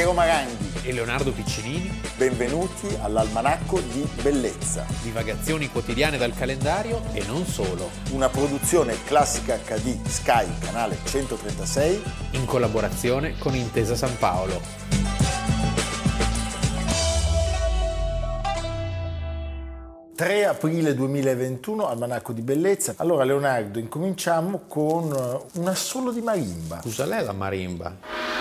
Piero Maranghi e Leonardo Piccinini. Benvenuti all'Almanacco di Bellezza. Divagazioni quotidiane dal calendario e non solo. Una produzione classica HD Sky, canale 136. In collaborazione con Intesa San Paolo. 3 aprile 2021, Almanacco di Bellezza. Allora Leonardo, incominciamo con eh, un assolo di marimba. Cosa è la marimba?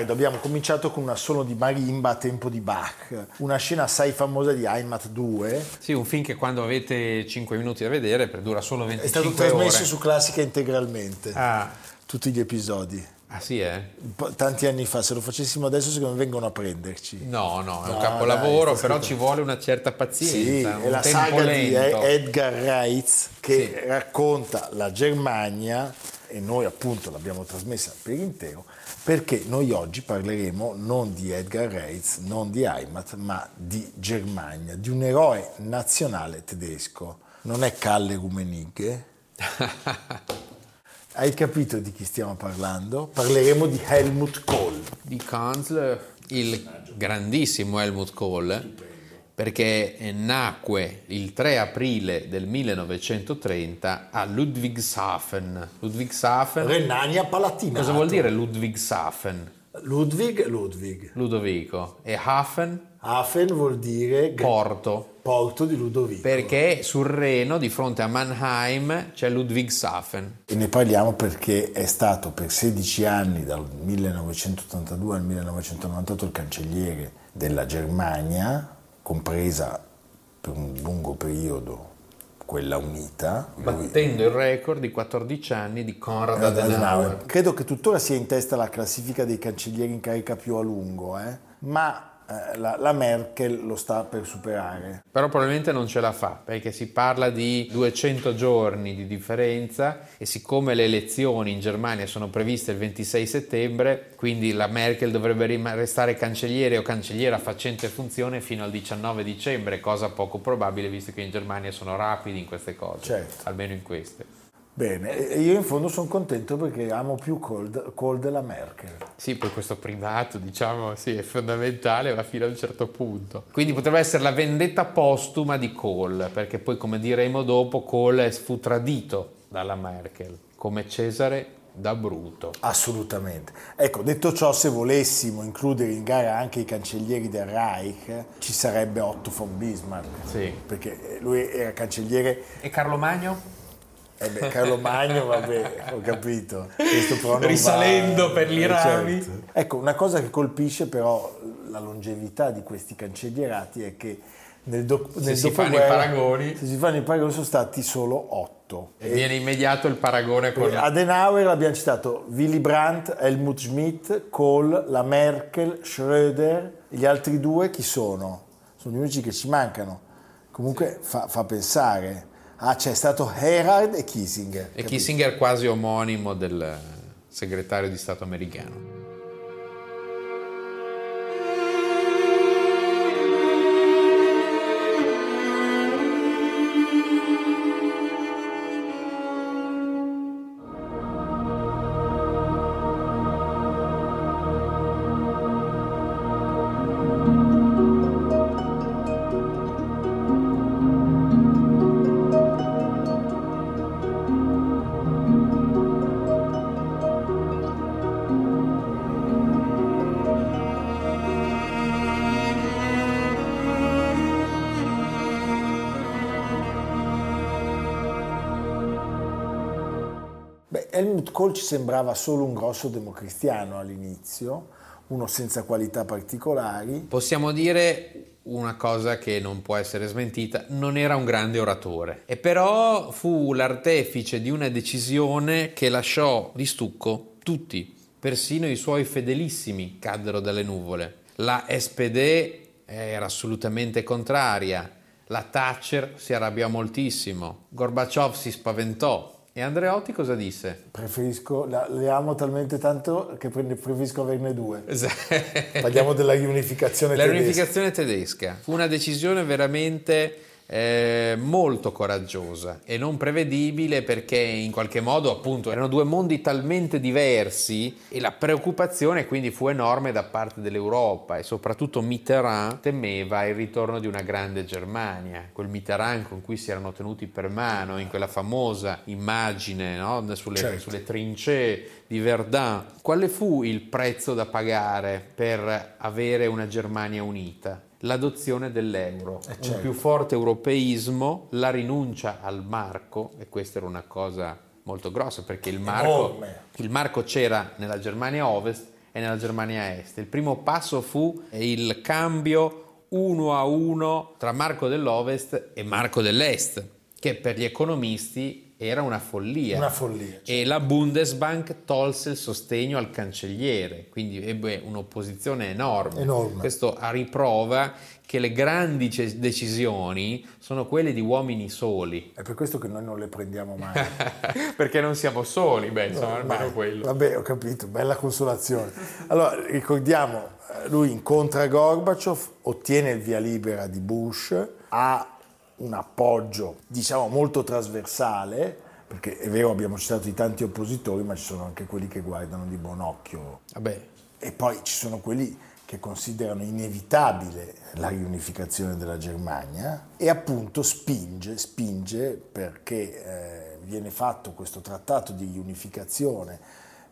Leonardo abbiamo cominciato con un assolo di marimba a tempo di Bach, una scena assai famosa di Heimat 2. Sì, un film che quando avete 5 minuti da vedere dura solo 25 ore. È stato trasmesso ore. su Classica integralmente, ah. tutti gli episodi. Ah sì, eh? Tanti anni fa, se lo facessimo adesso secondo me vengono a prenderci. No, no, è no, un capolavoro, dai, però ci vuole una certa pazienza. Sì, è la saga lento. di Edgar Reitz che sì. racconta la Germania e noi appunto l'abbiamo trasmessa per intero perché noi oggi parleremo non di Edgar Reitz, non di Heimat, ma di Germania, di un eroe nazionale tedesco. Non è Kalle Rummenigge. Hai capito di chi stiamo parlando? Parleremo di Helmut Kohl. Di Kanzler, il grandissimo Helmut Kohl perché nacque il 3 aprile del 1930 a Ludwigshafen. Ludwigshafen. Renania Palatina. Cosa vuol dire Ludwigshafen? Ludwig, Ludwig. Ludovico. E Hafen? Hafen vuol dire porto. Porto di Ludovico. Perché sul Reno, di fronte a Mannheim, c'è Ludwigshafen. E ne parliamo perché è stato per 16 anni, dal 1982 al 1998, il cancelliere della Germania, compresa per un lungo periodo quella unita. Battendo il record di 14 anni di Konrad Adenauer. Credo che tuttora sia in testa la classifica dei cancellieri in carica più a lungo, eh? ma la, la, Merkel lo sta per superare. Però probabilmente non ce la fa perché si parla di 200 giorni di differenza e siccome le elezioni in Germania sono previste il 26 settembre, quindi la Merkel dovrebbe restare cancelliere o cancelliera facente funzione fino al 19 dicembre, cosa poco probabile visto che in Germania sono rapidi in queste cose, certo. almeno in queste. Bene, io in fondo sono contento perché amo più Kohl della Merkel. Sì, poi questo privato, diciamo, sì, è fondamentale, va fino a un certo punto. Quindi potrebbe essere la vendetta postuma di Kohl, perché poi, come diremo dopo, Kohl fu tradito dalla Merkel, come Cesare da Bruto. Assolutamente. Ecco, detto ciò, se volessimo includere in gara anche i cancellieri del Reich, ci sarebbe Otto von Bismarck. Sì. Perché lui era cancelliere. E Carlo Magno? Eh beh, Carlo Magno, vabbè, ho capito. Risalendo va... per gli rami. Certo. Ecco, una cosa che colpisce però la longevità di questi cancellierati è che nel, do- nel si fanno i paragoni. Se si fanno i paragoni sono stati solo otto. E, e viene immediato il paragone con... Adenauer abbiamo citato Willy Brandt, Helmut Schmidt, Kohl, la Merkel, Schröder. Gli altri due chi sono? Sono gli unici che ci mancano. Comunque sì. fa, fa pensare. Ah, c'è stato Herald e Kissinger. E? Kissinger quasi omonimo del segretario di Stato americano. Helmut Kohl ci sembrava solo un grosso democristiano all'inizio, uno senza qualità particolari. Possiamo dire una cosa che non può essere smentita, non era un grande oratore e però fu l'artefice di una decisione che lasciò di stucco tutti, persino i suoi fedelissimi caddero dalle nuvole. La SPD era assolutamente contraria, la Thatcher si arrabbiò moltissimo, Gorbaciov si spaventò. E Andreotti cosa disse? Preferisco, la, le amo talmente tanto che preferisco averne due. Parliamo della riunificazione la tedesca. La riunificazione tedesca fu una decisione veramente eh, molto coraggiosa e non prevedibile perché in qualche modo appunto erano due mondi talmente diversi e la preoccupazione quindi fu enorme da parte dell'Europa e soprattutto Mitterrand temeva il ritorno di una grande Germania, quel Mitterrand con cui si erano tenuti per mano in quella famosa immagine no? sulle, certo. sulle trincee di Verdun. Quale fu il prezzo da pagare per avere una Germania unita? L'adozione dell'euro, eh certo. un più forte europeismo, la rinuncia al marco, e questa era una cosa molto grossa perché il marco, il marco c'era nella Germania Ovest e nella Germania Est. Il primo passo fu il cambio uno a uno tra Marco dell'Ovest e Marco dell'Est, che per gli economisti era una follia. Una follia certo. E la Bundesbank tolse il sostegno al cancelliere, quindi ebbe un'opposizione enorme. enorme. Questo a riprova che le grandi decisioni sono quelle di uomini soli. È per questo che noi non le prendiamo mai. Perché non siamo soli, beh, insomma, no, almeno mai. quello. Vabbè, ho capito, bella consolazione. Allora, ricordiamo, eh, lui incontra Gorbaciov, ottiene il via libera di Bush, ha un appoggio, diciamo, molto trasversale, perché è vero abbiamo citato i tanti oppositori, ma ci sono anche quelli che guardano di buon occhio. Vabbè. E poi ci sono quelli che considerano inevitabile la riunificazione della Germania e appunto spinge, spinge perché eh, viene fatto questo trattato di riunificazione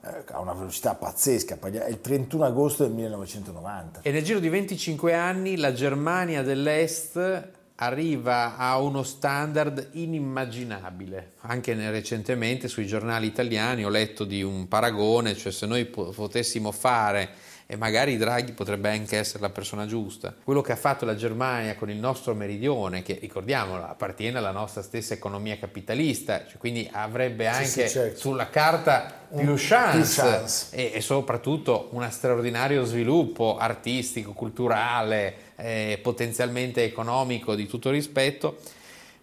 eh, a una velocità pazzesca, è il 31 agosto del 1990. E nel giro di 25 anni la Germania dell'Est arriva a uno standard inimmaginabile. Anche recentemente sui giornali italiani ho letto di un paragone, cioè se noi potessimo fare e magari Draghi potrebbe anche essere la persona giusta. Quello che ha fatto la Germania con il nostro meridione, che ricordiamolo appartiene alla nostra stessa economia capitalista, cioè quindi avrebbe anche sì, sì, certo. sulla carta più chance, più chance. E, e, soprattutto un straordinario sviluppo artistico, culturale, eh, potenzialmente economico di tutto rispetto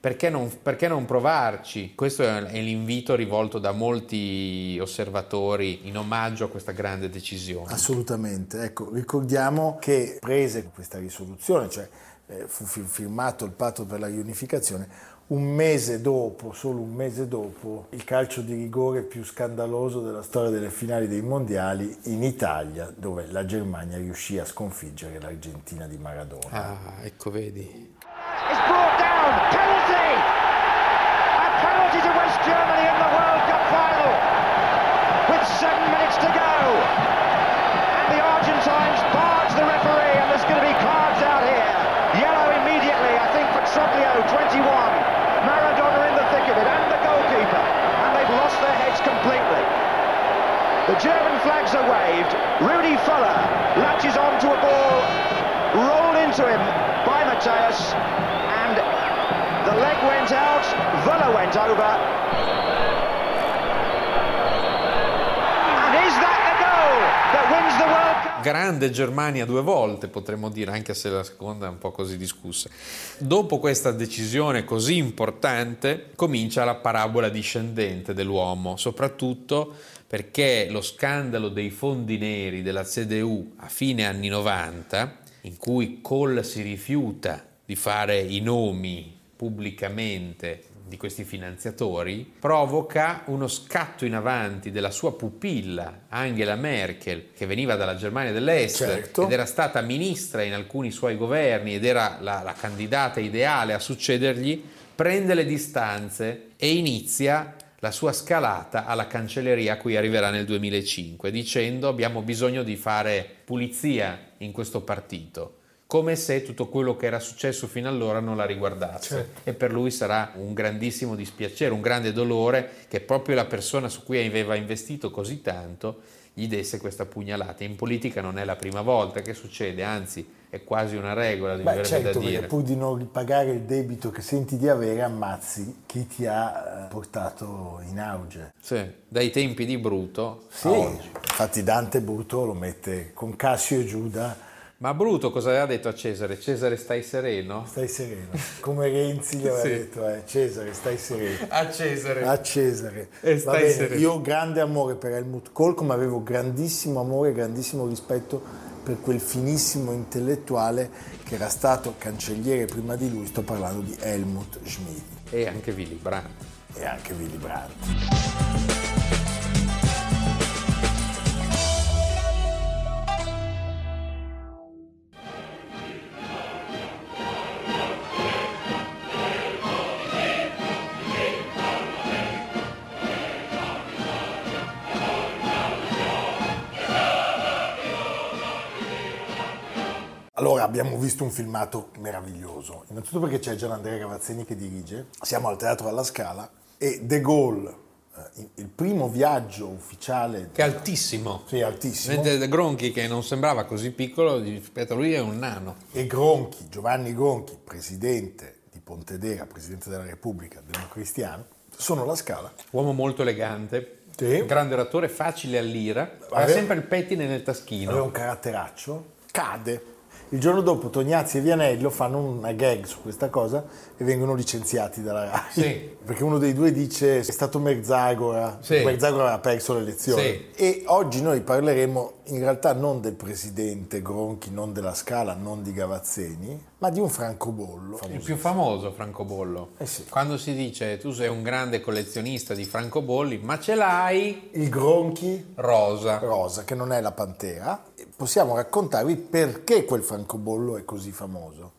perché non, perché non, provarci? Questo è l'invito rivolto da molti osservatori in omaggio a questa grande decisione. Assolutamente, ecco, ricordiamo che prese questa risoluzione, cioè eh, fu firmato il patto per la riunificazione, un mese dopo, solo un mese dopo, il calcio di rigore più scandaloso della storia delle finali dei mondiali in Italia, dove la Germania riuscì a sconfiggere l'Argentina di Maradona. Ah, ecco, vedi. Germany in the World Cup final with seven minutes to go. And the Argentines barge the referee and there's going to be cards out here. Yellow immediately, I think, for Troglio, 21. Maradona in the thick of it and the goalkeeper. And they've lost their heads completely. The German flags are waved. Rudy Fuller latches on to a ball rolled into him by and the leg went out, Villa went over grande Germania due volte, potremmo dire, anche se la seconda è un po' così discussa. Dopo questa decisione così importante comincia la parabola discendente dell'uomo, soprattutto perché lo scandalo dei fondi neri della CDU a fine anni 90, in cui Kohl si rifiuta di fare i nomi pubblicamente di questi finanziatori provoca uno scatto in avanti della sua pupilla Angela Merkel, che veniva dalla Germania dell'Est certo. ed era stata ministra in alcuni suoi governi ed era la, la candidata ideale a succedergli, prende le distanze e inizia la sua scalata alla cancelleria a cui arriverà nel 2005, dicendo abbiamo bisogno di fare pulizia in questo partito come se tutto quello che era successo fino allora non la riguardasse certo. e per lui sarà un grandissimo dispiacere, un grande dolore che proprio la persona su cui aveva investito così tanto gli desse questa pugnalata. In politica non è la prima volta che succede, anzi è quasi una regola, Beh, certo, da dire. pur di non ripagare il debito che senti di avere, ammazzi chi ti ha eh, portato in auge. Sì, dai tempi di Bruto sì, Infatti Dante Bruto lo mette con Cassio e Giuda Ma Bruto cosa aveva detto a Cesare? Cesare stai sereno? Stai sereno, come Renzi gli aveva sì. detto, eh, Cesare stai sereno. A Cesare. A Cesare. E stai bene, sereno. Io ho grande amore per Helmut Kohl, come avevo grandissimo amore e grandissimo rispetto per quel finissimo intellettuale che era stato cancelliere prima di lui, sto parlando di Helmut Schmidt. E anche Willy Brandt. E anche Willy Brandt. Abbiamo visto un filmato meraviglioso, innanzitutto perché c'è Gian Andrea Gavazzeni che dirige, siamo al Teatro alla Scala e De Gaulle, eh, il primo viaggio ufficiale... Che è altissimo. Sì, altissimo. Mentre Gronchi, che non sembrava così piccolo, rispetto a lui è un nano. E Gronchi, Giovanni Gronchi, presidente di Pontedera, presidente della Repubblica Democristiano, sono alla Scala. Uomo molto elegante, sì. grande oratore, facile all'ira, aveva sempre il pettine nel taschino. Aveva un caratteraccio, cade il giorno dopo Tognazzi e Vianello fanno una gag su questa cosa e vengono licenziati dalla RAI. Sì. Perché uno dei due dice è stato Merzagora, sì. Merzagora ha perso le elezioni. Sì. E oggi noi parleremo in realtà non del presidente Gronchi, non della Scala, non di Gavazzeni, ma di un francobollo. Il più famoso francobollo. Eh sì. Quando si dice tu sei un grande collezionista di francobolli, ma ce l'hai? Il Gronchi rosa. Rosa, che non è la pantera. Possiamo raccontarvi perché quel francobollo è così famoso.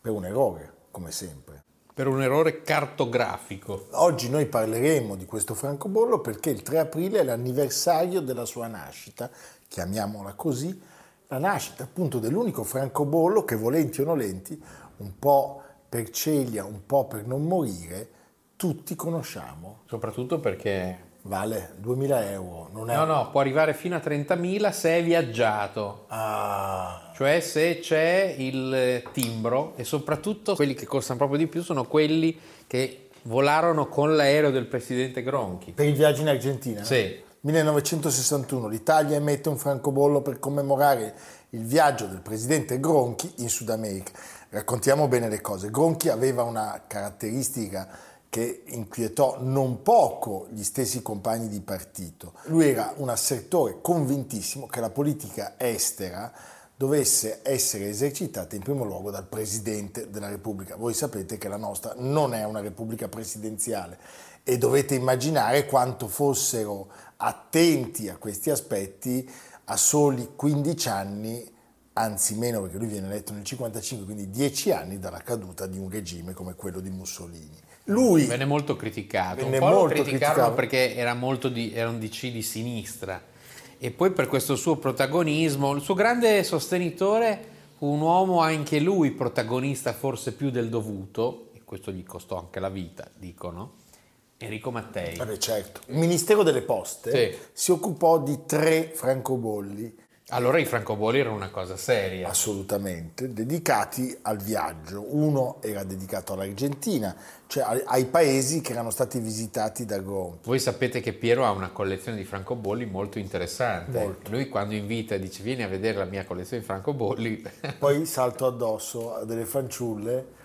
Per un errore, come sempre. Per un errore cartografico. Oggi noi parleremo di questo francobollo perché il 3 aprile è l'anniversario della sua nascita, chiamiamola così, la nascita appunto dell'unico francobollo che volenti o nolenti, un po' per celia, un po' per non morire, tutti conosciamo. Soprattutto perché vale 2000 euro. Non è... No, no, può arrivare fino a 30.000 se è viaggiato. Ah. Cioè se c'è il timbro e soprattutto quelli che costano proprio di più sono quelli che volarono con l'aereo del presidente Gronchi. Per il viaggio in Argentina? Sì. 1961 l'Italia emette un francobollo per commemorare il viaggio del presidente Gronchi in Sud America. Raccontiamo bene le cose. Gronchi aveva una caratteristica che inquietò non poco gli stessi compagni di partito. Lui era un assertore convintissimo che la politica estera dovesse essere esercitata in primo luogo dal Presidente della Repubblica. Voi sapete che la nostra non è una Repubblica presidenziale e dovete immaginare quanto fossero attenti a questi aspetti a soli 15 anni, anzi meno perché lui viene eletto nel 1955, quindi 10 anni dalla caduta di un regime come quello di Mussolini. Lui venne molto criticato, venne un po' molto criticato. perché era, molto di, era un DC di sinistra e poi per questo suo protagonismo, il suo grande sostenitore fu un uomo anche lui protagonista forse più del dovuto, e questo gli costò anche la vita, dicono, Enrico Mattei. Vabbè, certo. Il Ministero delle Poste Sì. si occupò di tre francobolli Allora i francobolli erano una cosa seria. assolutamente dedicati al viaggio. Uno era dedicato all'Argentina, cioè ai, paesi che erano stati visitati da Gronchi. Voi sapete che Piero ha una collezione di francobolli molto interessante. Molto. Lui quando invita e dice vieni a vedere la mia collezione di francobolli, Poi salto addosso a delle fanciulle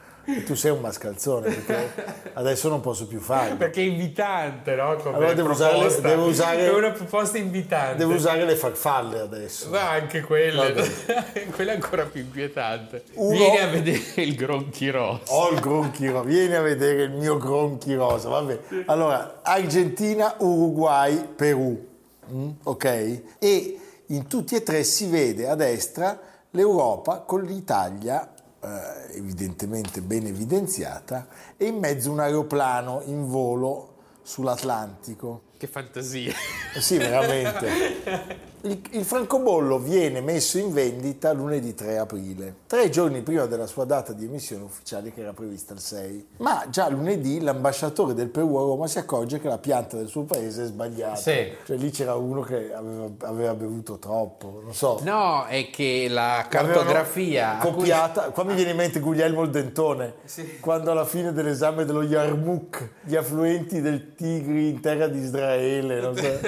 tu sei un mascalzone perché adesso non posso più farlo. perché è invitante, no? Come Allora devo usare- devo usare- È una proposta invitante. Devo usare le farfalle adesso. Ma anche quelle, quella è ancora più inquietante. Uno- Vieni a vedere il Gronchi Rosso. Ho il gronchi rosa, vieni a vedere il mio gronchi rosa, vabbè. Allora, Argentina, Uruguay, Perù, mm, ok? E in tutti e tre si vede a destra l'Europa con l'Italia eh, evidentemente ben evidenziata e in mezzo un aeroplano in volo sull'Atlantico. Che fantasia. Eh Sì, veramente. Il, il francobollo viene messo in vendita lunedì 3 aprile, tre giorni prima della sua data di emissione ufficiale che era prevista il 6. Ma già lunedì l'ambasciatore del Perù a Roma si accorge che la pianta del suo paese è sbagliata. Sì. Cioè lì c'era uno che aveva, aveva bevuto troppo, non so. No, è che la cartografia... a cui- copiata qua mi viene in mente Guglielmo il Dentone quando alla fine dell'esame dello Yarmouk gli affluenti del Tigri in terra di Israele non so.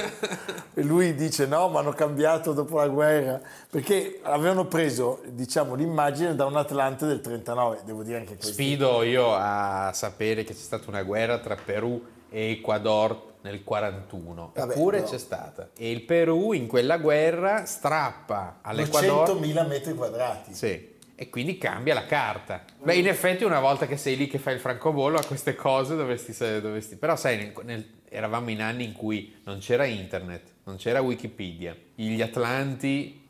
e lui dice no ma hanno cambiato cambiato dopo la guerra, perché avevano preso, diciamo, l'immagine da un Atlante del 39, devo dire anche questo. Sfido io a sapere che c'è stata una guerra tra Perù e Ecuador nel 41, Vabbè, eppure no. c'è stata. E il Perù in quella guerra strappa all'Ecuador 100.000 metri quadrati. Sì e quindi cambia la carta. Beh, in effetti una volta che sei lì che fai il francobollo a queste cose dovresti... dovresti... Però sai, nel, nel, eravamo in anni in cui non c'era internet, non c'era Wikipedia, gli Atlanti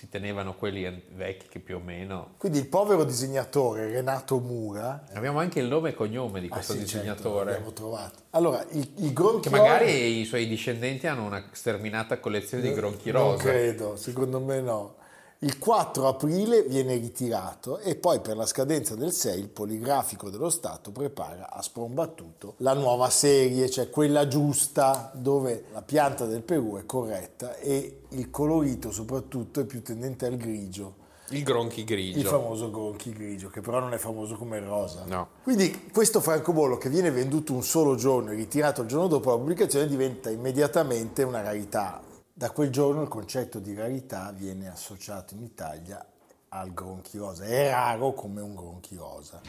si tenevano quelli vecchi che più o meno... Quindi il povero disegnatore Renato Mura... Abbiamo anche il nome e cognome di ah, questo ah, sì, certo, disegnatore. Certo, trovato. Allora, il, il Gronchi... Che magari i suoi discendenti hanno una sterminata collezione di gronchi rosa. Non credo, secondo me no. Il 4 aprile viene ritirato e poi per la scadenza del 6 il Poligrafico dello Stato prepara a sprombattuto la nuova serie, cioè quella giusta dove la pianta del Perù è corretta e il colorito soprattutto è più tendente al grigio. Il gronchi grigio. Il famoso gronchi grigio, che però non è famoso come il rosa. No. Quindi questo francobollo che viene venduto un solo giorno e ritirato il giorno dopo la pubblicazione diventa immediatamente una rarità da quel giorno il concetto di rarità viene associato in Italia al gronchiosa. È raro come un gronchiosa.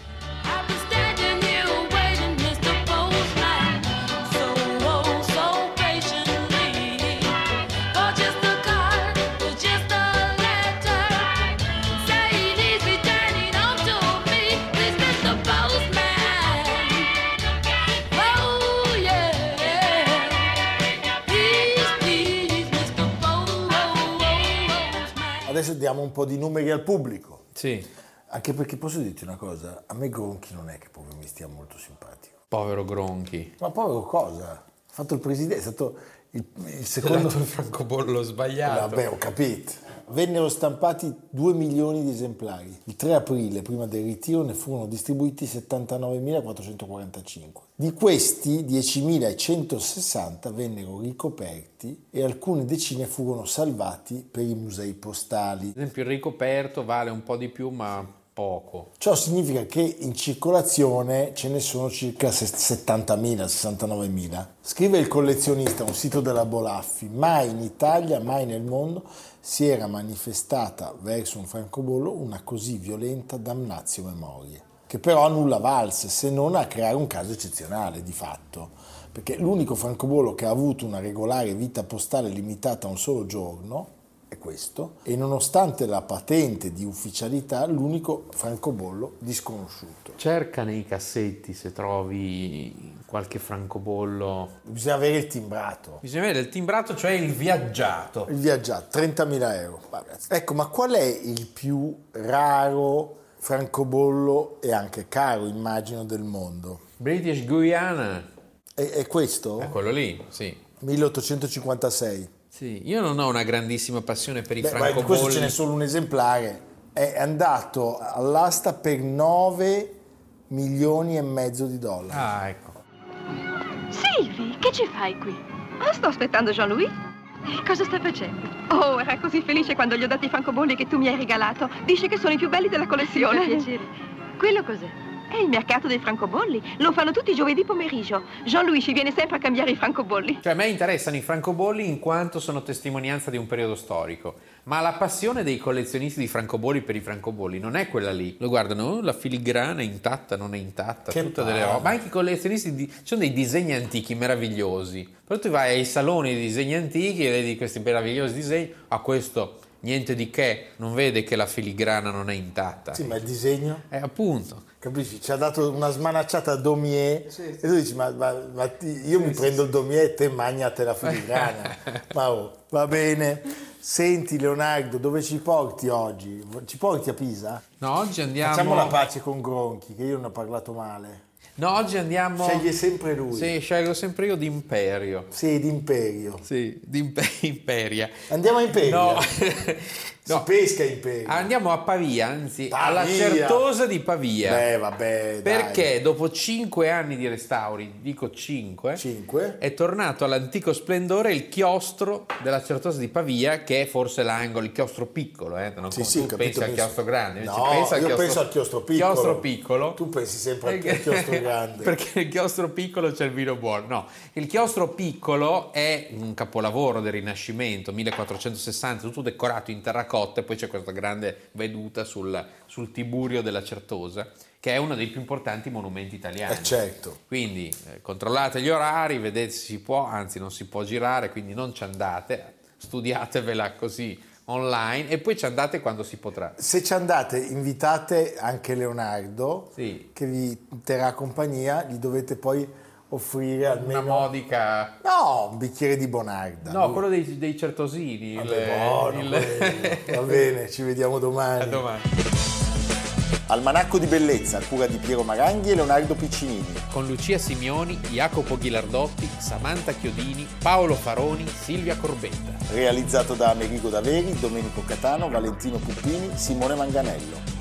Diamo un po' di numeri al pubblico. Sì. Anche perché posso dirti una cosa, a me Gronchi non è che proprio mi stia molto simpatico. Povero Gronchi. Ma povero cosa? Ha fatto il presidente, è stato il, il secondo... il francobollo sbagliato. Vabbè, ho capito. Vennero stampati 2 milioni di esemplari. Il 3 aprile, prima del ritiro, ne furono distribuiti 79.445. Di questi 10.160 vennero ricoperti e alcune decine furono salvati per i musei postali. Ad esempio il ricoperto vale un po' di più ma poco. Ciò significa che in circolazione ce ne sono circa 70.000, 69.000. Scrive il collezionista, un sito della Bolaffi, mai in Italia, mai nel mondo si era manifestata verso un francobollo una così violenta damnazio memorie, che però nulla valse se non a creare un caso eccezionale di fatto, perché l'unico francobollo che ha avuto una regolare vita postale limitata a un solo giorno questo, e nonostante la patente di ufficialità, l'unico francobollo disconosciuto. Cerca nei cassetti se trovi qualche francobollo. Bisogna avere il timbrato. Bisogna avere il timbrato, cioè il viaggiato. Il viaggiato, 30.000 euro. Ecco, ma qual è il più raro francobollo e anche caro, immagino, del mondo? British Guyana. È, è questo? È quello lì, sì. 1856. Sì, io non ho una grandissima passione per i Beh, francobolli. Questo ce n'è solo un esemplare. È andato all'asta per 9 milioni e mezzo di dollari. Ah, ecco. Silvi, che ci fai qui? Oh, sto aspettando Jean-Louis. Cosa sta facendo? Oh, era così felice quando gli ho dato i francobolli che tu mi hai regalato. Dice che sono i più belli della collezione. Mi piacere. Quello cos'è? È il mercato dei francobolli. Lo fanno tutti i giovedì pomeriggio. Jean-Louis ci viene sempre a cambiare i francobolli. Cioè, a me interessano i francobolli in quanto sono testimonianza di un periodo storico. Ma la passione dei collezionisti di francobolli per i francobolli non è quella lì. Lo guardano, oh, la filigrana è intatta, non è intatta, che tutte delle robe. Ma anche i collezionisti di... ci sono dei disegni antichi meravigliosi. Però tu vai ai saloni di disegni antichi e vedi questi meravigliosi disegni. A ah, questo niente di che, non vede che la filigrana non è intatta. Sì, ma il disegno? Eh, appunto. Capisci? Ci ha dato una smanacciata a Domier sì, sì. e tu dici, ma, ma, ma ti, io sì, mi prendo il Domier e te magnate la filigrana. ma oh, va bene. Senti Leonardo, dove ci porti oggi? Ci porti a Pisa? No, oggi andiamo... Facciamo la pace con Gronchi, che io non ho parlato male. No, oggi andiamo. Sceglie sempre lui. Sì, scelgo sempre io d'Imperio. Sì, d'Imperio. Sì, d'Imperia. Andiamo a Imperia. No. No, si pesca in Peri. Andiamo a Pavia, anzi Pavia. alla Certosa di Pavia. Beh, vabbè. Perché dai. dopo cinque anni di restauri, dico cinque, cinque, è tornato all'antico splendore il chiostro della Certosa di Pavia, che è forse l'angolo, il chiostro piccolo. Eh? Non sì, sì, tu pensi al chiostro grande, no, pensa io chiostro, penso al chiostro piccolo. chiostro piccolo. Tu pensi sempre al chiostro grande. perché nel chiostro piccolo c'è il vino buono. No, il chiostro piccolo è un capolavoro del Rinascimento, 1460, tutto decorato in terracotta e poi c'è questa grande veduta sul, sul Tiburio della Certosa che è uno dei più importanti monumenti italiani. Eh certo. Quindi eh, controllate gli orari, vedete se si può, anzi non si può girare, quindi non ci andate, studiatevela così online e poi ci andate quando si potrà. Se ci andate invitate anche Leonardo sì. che vi terrà compagnia, gli dovete poi offrire almeno una modica. No un bicchiere di Bonarda. No quello dei, dei certosini il, buono, il... va bene ci vediamo domani. A domani. Almanacco di bellezza a cura di Piero Maranghi e Leonardo Piccinini. Con Lucia Simioni, Jacopo Ghilardotti, Samantha Chiodini, Paolo Faroni, Silvia Corbetta. Realizzato da Amerigo Daveri, Domenico Catano, Valentino Puppini, Simone Manganello